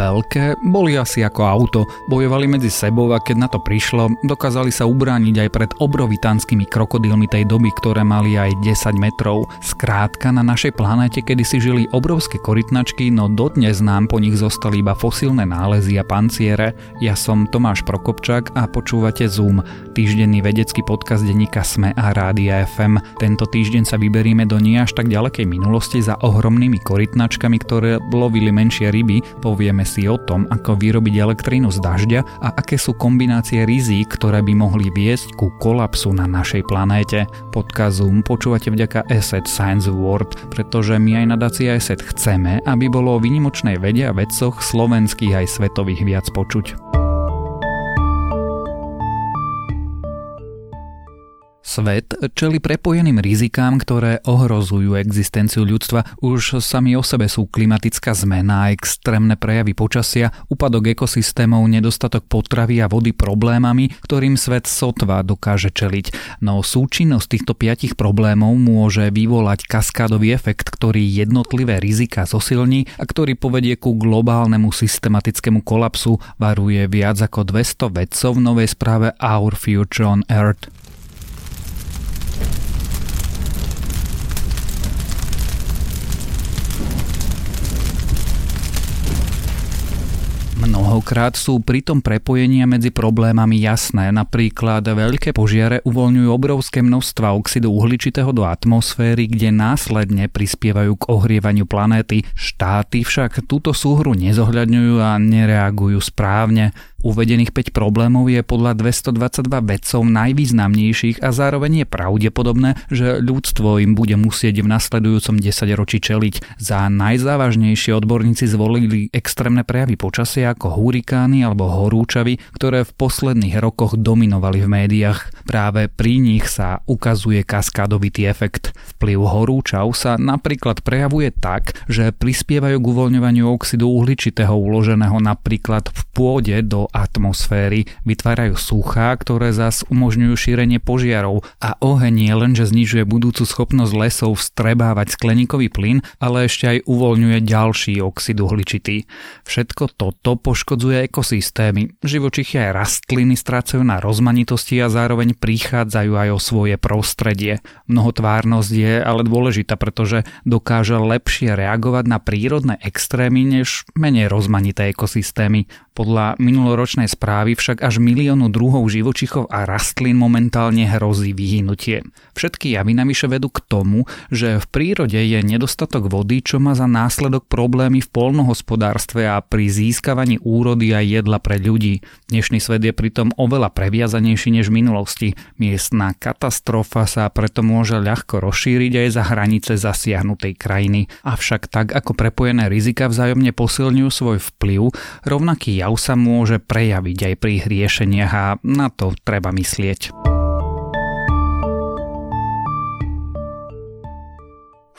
Veľké boli asi ako auto, bojovali medzi sebou a keď na to prišlo, dokázali sa ubrániť aj pred obrovitánskymi krokodilmi tej doby, ktoré mali aj 10 metrov. Skrátka, na našej planéte kedy si žili obrovské korytnačky, no dodnes nám po nich zostali iba fosílne nálezy a panciere. Ja som Tomáš Prokopčák a počúvate Zoom, týždenný vedecký podcast denníka SME a Rádia FM. Tento týždeň sa vyberieme do nie až tak ďalekej minulosti za ohromnými korytnačkami, ktoré lovili menšie ryby, Povieme si o tom, ako vyrobiť elektrínu z dažďa a aké sú kombinácie rizík, ktoré by mohli viesť ku kolapsu na našej planéte. Podcast Zoom počúvate vďaka Asset Science Award, pretože my aj na Dacia Asset chceme, aby bolo o vynimočnej vede a vedcoch slovenských aj svetových viac počuť. Svet čeli prepojeným rizikám, ktoré ohrozujú existenciu ľudstva. Už sami o sebe sú klimatická zmena, extrémne prejavy počasia, úpadok ekosystémov, nedostatok potravy a vody problémami, ktorým svet sotva dokáže čeliť. No súčinnosť týchto piatich problémov môže vyvolať kaskádový efekt, ktorý jednotlivé rizika zosilní a ktorý povedie ku globálnemu systematickému kolapsu, varuje viac ako 200 vedcov v novej správe Our Future on Earth. Mnohokrát sú pritom prepojenia medzi problémami jasné, napríklad veľké požiare uvoľňujú obrovské množstva oxidu uhličitého do atmosféry, kde následne prispievajú k ohrievaniu planéty. Štáty však túto súhru nezohľadňujú a nereagujú správne. Uvedených 5 problémov je podľa 222 vedcov najvýznamnejších a zároveň je pravdepodobné, že ľudstvo im bude musieť v nasledujúcom 10 ročí čeliť. Za najzávažnejšie odborníci zvolili extrémne prejavy počasia ako hurikány alebo horúčavy, ktoré v posledných rokoch dominovali v médiách. Práve pri nich sa ukazuje kaskádovitý efekt. Vplyv horúčav sa napríklad prejavuje tak, že prispievajú k uvoľňovaniu oxidu uhličitého uloženého napríklad v pôde do atmosféry, vytvárajú suchá, ktoré zas umožňujú šírenie požiarov a oheň nie len, že znižuje budúcu schopnosť lesov vstrebávať skleníkový plyn, ale ešte aj uvoľňuje ďalší oxid uhličitý. Všetko toto poškodzuje ekosystémy. Živočichy aj rastliny strácajú na rozmanitosti a zároveň prichádzajú aj o svoje prostredie. Mnohotvárnosť je ale dôležitá, pretože dokáže lepšie reagovať na prírodné extrémy než menej rozmanité ekosystémy. Podľa minuloročnej správy však až miliónu druhov živočichov a rastlín momentálne hrozí vyhnutie. Všetky javy navyše vedú k tomu, že v prírode je nedostatok vody, čo má za následok problémy v polnohospodárstve a pri získavaní úrody a jedla pre ľudí. Dnešný svet je pritom oveľa previazanejší než v minulosti. Miestna katastrofa sa preto môže ľahko rozšíriť aj za hranice zasiahnutej krajiny. Avšak tak ako prepojené rizika vzájomne posilňujú svoj vplyv, rovnaký jav sa môže prejaviť aj pri riešeniach a na to treba myslieť.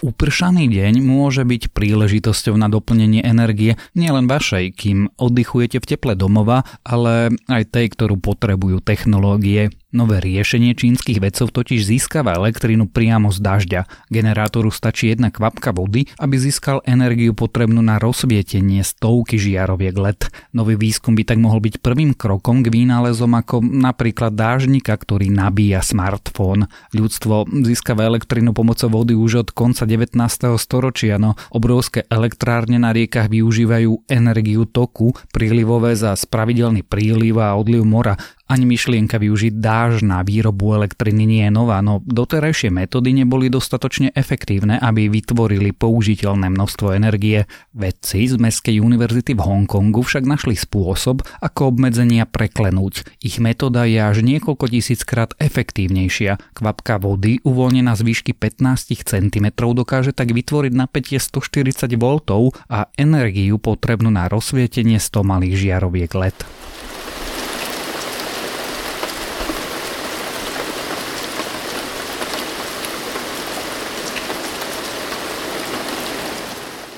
Upršaný deň môže byť príležitosťou na doplnenie energie nielen vašej, kým oddychujete v teple domova, ale aj tej, ktorú potrebujú technológie. Nové riešenie čínskych vedcov totiž získava elektrínu priamo z dažďa. Generátoru stačí jedna kvapka vody, aby získal energiu potrebnú na rozsvietenie stovky žiaroviek LED. Nový výskum by tak mohol byť prvým krokom k vynálezom ako napríklad dážnika, ktorý nabíja smartfón. Ľudstvo získava elektrínu pomocou vody už od konca 19. storočia, no obrovské elektrárne na riekach využívajú energiu toku, prílivové za spravidelný príliv a odliv mora ani myšlienka využiť dáž na výrobu elektriny nie je nová, no doterajšie metódy neboli dostatočne efektívne, aby vytvorili použiteľné množstvo energie. Vedci z Mestskej univerzity v Hongkongu však našli spôsob, ako obmedzenia preklenúť. Ich metóda je až niekoľko tisíckrát efektívnejšia. Kvapka vody uvoľnená z výšky 15 cm dokáže tak vytvoriť napätie 140 V a energiu potrebnú na rozsvietenie 100 malých žiaroviek LED.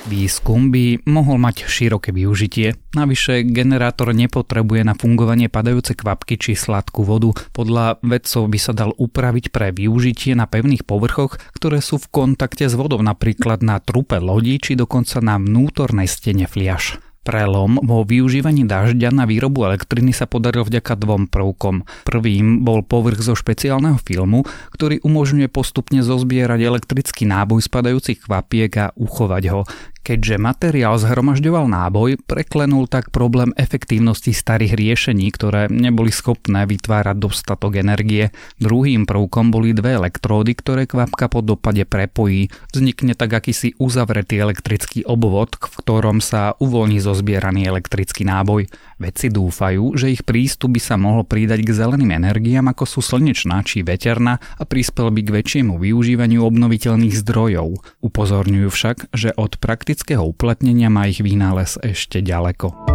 Výskum by mohol mať široké využitie. Navyše generátor nepotrebuje na fungovanie padajúce kvapky či sladkú vodu. Podľa vedcov by sa dal upraviť pre využitie na pevných povrchoch, ktoré sú v kontakte s vodou, napríklad na trupe lodi či dokonca na vnútornej stene fliaž. Prelom vo využívaní dažďa na výrobu elektriny sa podaril vďaka dvom prvkom. Prvým bol povrch zo špeciálneho filmu, ktorý umožňuje postupne zozbierať elektrický náboj spadajúcich kvapiek a uchovať ho. Keďže materiál zhromažďoval náboj, preklenul tak problém efektívnosti starých riešení, ktoré neboli schopné vytvárať dostatok energie. Druhým prvkom boli dve elektródy, ktoré kvapka po dopade prepojí. Vznikne tak akýsi uzavretý elektrický obvod, v ktorom sa uvoľní zozbieraný elektrický náboj. Vedci dúfajú, že ich prístup by sa mohol pridať k zeleným energiám ako sú slnečná či veterná a prispel by k väčšiemu využívaniu obnoviteľných zdrojov. Upozorňujú však, že od praktických praktického uplatnenia má ich vynález ešte ďaleko.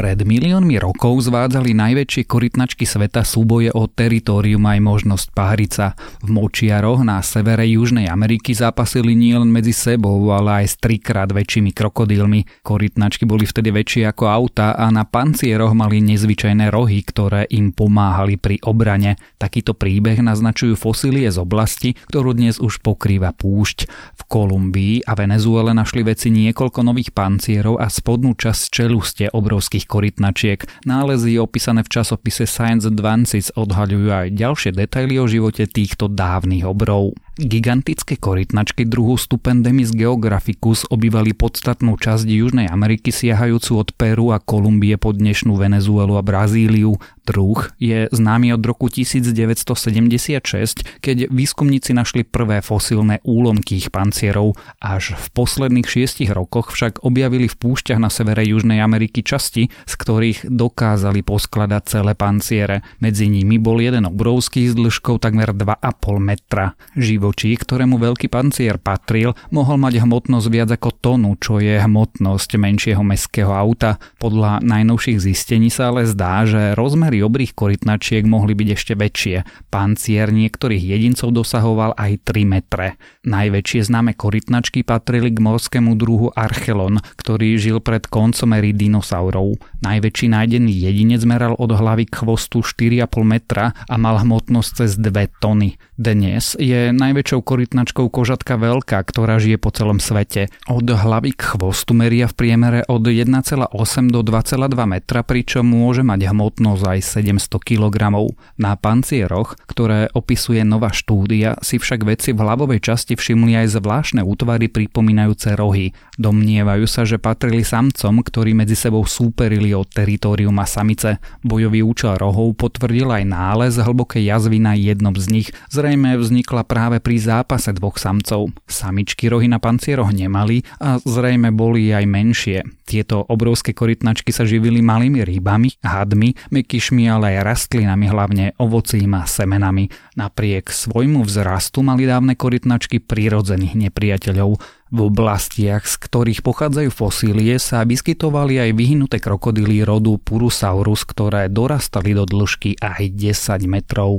Pred miliónmi rokov zvádzali najväčšie korytnačky sveta súboje o teritorium aj možnosť pahrica. V močiaroch na severe Južnej Ameriky zápasili nielen medzi sebou, ale aj s trikrát väčšími krokodílmi. Korytnačky boli vtedy väčšie ako auta a na pancieroch mali nezvyčajné rohy, ktoré im pomáhali pri obrane. Takýto príbeh naznačujú fosílie z oblasti, ktorú dnes už pokrýva púšť. V Kolumbii a Venezuele našli veci niekoľko nových pancierov a spodnú časť čeluste obrovských korytnačiek. Nálezy opísané v časopise Science Advances odhaľujú aj ďalšie detaily o živote týchto dávnych obrov. Gigantické korytnačky druhu Stupendemis geographicus obývali podstatnú časť Južnej Ameriky siahajúcu od Peru a Kolumbie po dnešnú Venezuelu a Brazíliu. Druh je známy od roku 1976, keď výskumníci našli prvé fosílne úlomky ich pancierov. Až v posledných šiestich rokoch však objavili v púšťach na severe Južnej Ameriky časti, z ktorých dokázali poskladať celé panciere. Medzi nimi bol jeden obrovský s dĺžkou takmer 2,5 metra. Živo živočík, ktorému veľký pancier patril, mohol mať hmotnosť viac ako tonu, čo je hmotnosť menšieho mestského auta. Podľa najnovších zistení sa ale zdá, že rozmery obrých korytnačiek mohli byť ešte väčšie. Pancier niektorých jedincov dosahoval aj 3 metre. Najväčšie známe korytnačky patrili k morskému druhu Archelon, ktorý žil pred koncom ery dinosaurov. Najväčší nájdený jedinec meral od hlavy k chvostu 4,5 metra a mal hmotnosť cez 2 tony. Dnes je najväčší najväčšou korytnačkou kožatka veľká, ktorá žije po celom svete. Od hlavy k chvostu meria v priemere od 1,8 do 2,2 metra, pričom môže mať hmotnosť aj 700 kg. Na pancieroch, ktoré opisuje nová štúdia, si však vedci v hlavovej časti všimli aj zvláštne útvary pripomínajúce rohy. Domnievajú sa, že patrili samcom, ktorí medzi sebou súperili o teritorium a samice. Bojový účel rohov potvrdil aj nález hlbokej jazvy na jednom z nich. Zrejme vznikla práve pri zápase dvoch samcov. Samičky rohy na pancieroch nemali a zrejme boli aj menšie. Tieto obrovské korytnačky sa živili malými rybami, hadmi, mekyšmi, ale aj rastlinami, hlavne ovocím a semenami. Napriek svojmu vzrastu mali dávne korytnačky prírodzených nepriateľov. V oblastiach, z ktorých pochádzajú fosílie, sa vyskytovali aj vyhnuté krokodily rodu Purusaurus, ktoré dorastali do dĺžky aj 10 metrov.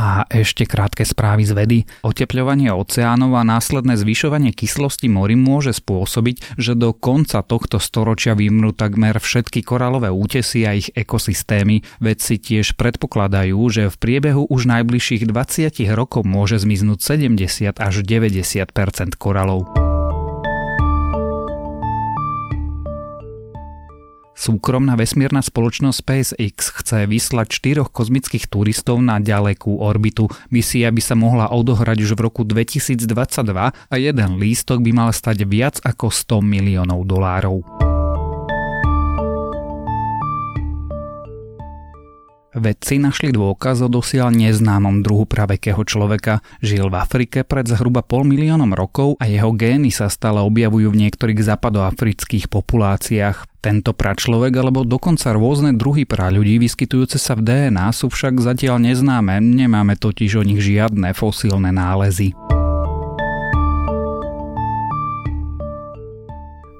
A ešte krátke správy z vedy. Otepľovanie oceánov a následné zvyšovanie kyslosti mori môže spôsobiť, že do konca tohto storočia vymrú takmer všetky koralové útesy a ich ekosystémy. Vedci tiež predpokladajú, že v priebehu už najbližších 20 rokov môže zmiznúť 70 až 90% koralov. Súkromná vesmírna spoločnosť SpaceX chce vyslať štyroch kozmických turistov na ďalekú orbitu. Misia by sa mohla odohrať už v roku 2022 a jeden lístok by mal stať viac ako 100 miliónov dolárov. Vedci našli dôkaz o dosiaľ neznámom druhu pravekého človeka. Žil v Afrike pred zhruba pol miliónom rokov a jeho gény sa stále objavujú v niektorých západoafrických populáciách. Tento pračlovek alebo dokonca rôzne druhy praľudí vyskytujúce sa v DNA sú však zatiaľ neznáme, nemáme totiž o nich žiadne fosílne nálezy.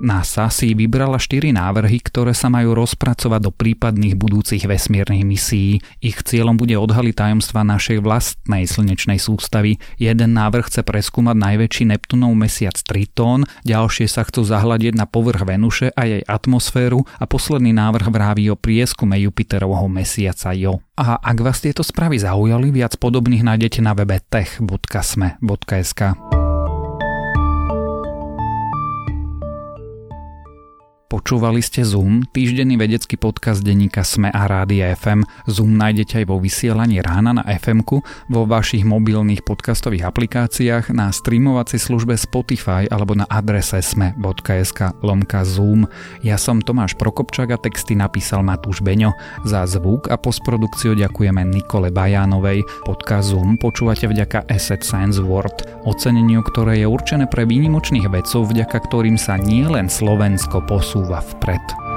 NASA si vybrala štyri návrhy, ktoré sa majú rozpracovať do prípadných budúcich vesmírnych misií. Ich cieľom bude odhaliť tajomstva našej vlastnej slnečnej sústavy. Jeden návrh chce preskúmať najväčší Neptunov mesiac Tritón, ďalšie sa chcú zahľadiť na povrch Venuše a jej atmosféru a posledný návrh vráví o prieskume Jupiterovho mesiaca Jo. A ak vás tieto správy zaujali, viac podobných nájdete na webe tech.sme.sk. Počúvali ste Zoom, týždenný vedecký podcast denníka Sme a Rádia FM. Zoom nájdete aj vo vysielaní rána na fm vo vašich mobilných podcastových aplikáciách, na streamovacej službe Spotify alebo na adrese sme.sk lomka Zoom. Ja som Tomáš Prokopčák a texty napísal Matúš Beňo. Za zvuk a postprodukciu ďakujeme Nikole Bajánovej. Podcast Zoom počúvate vďaka Asset Science World, oceneniu, ktoré je určené pre výnimočných vedcov, vďaka ktorým sa nielen Slovensko posúva posúva vpred.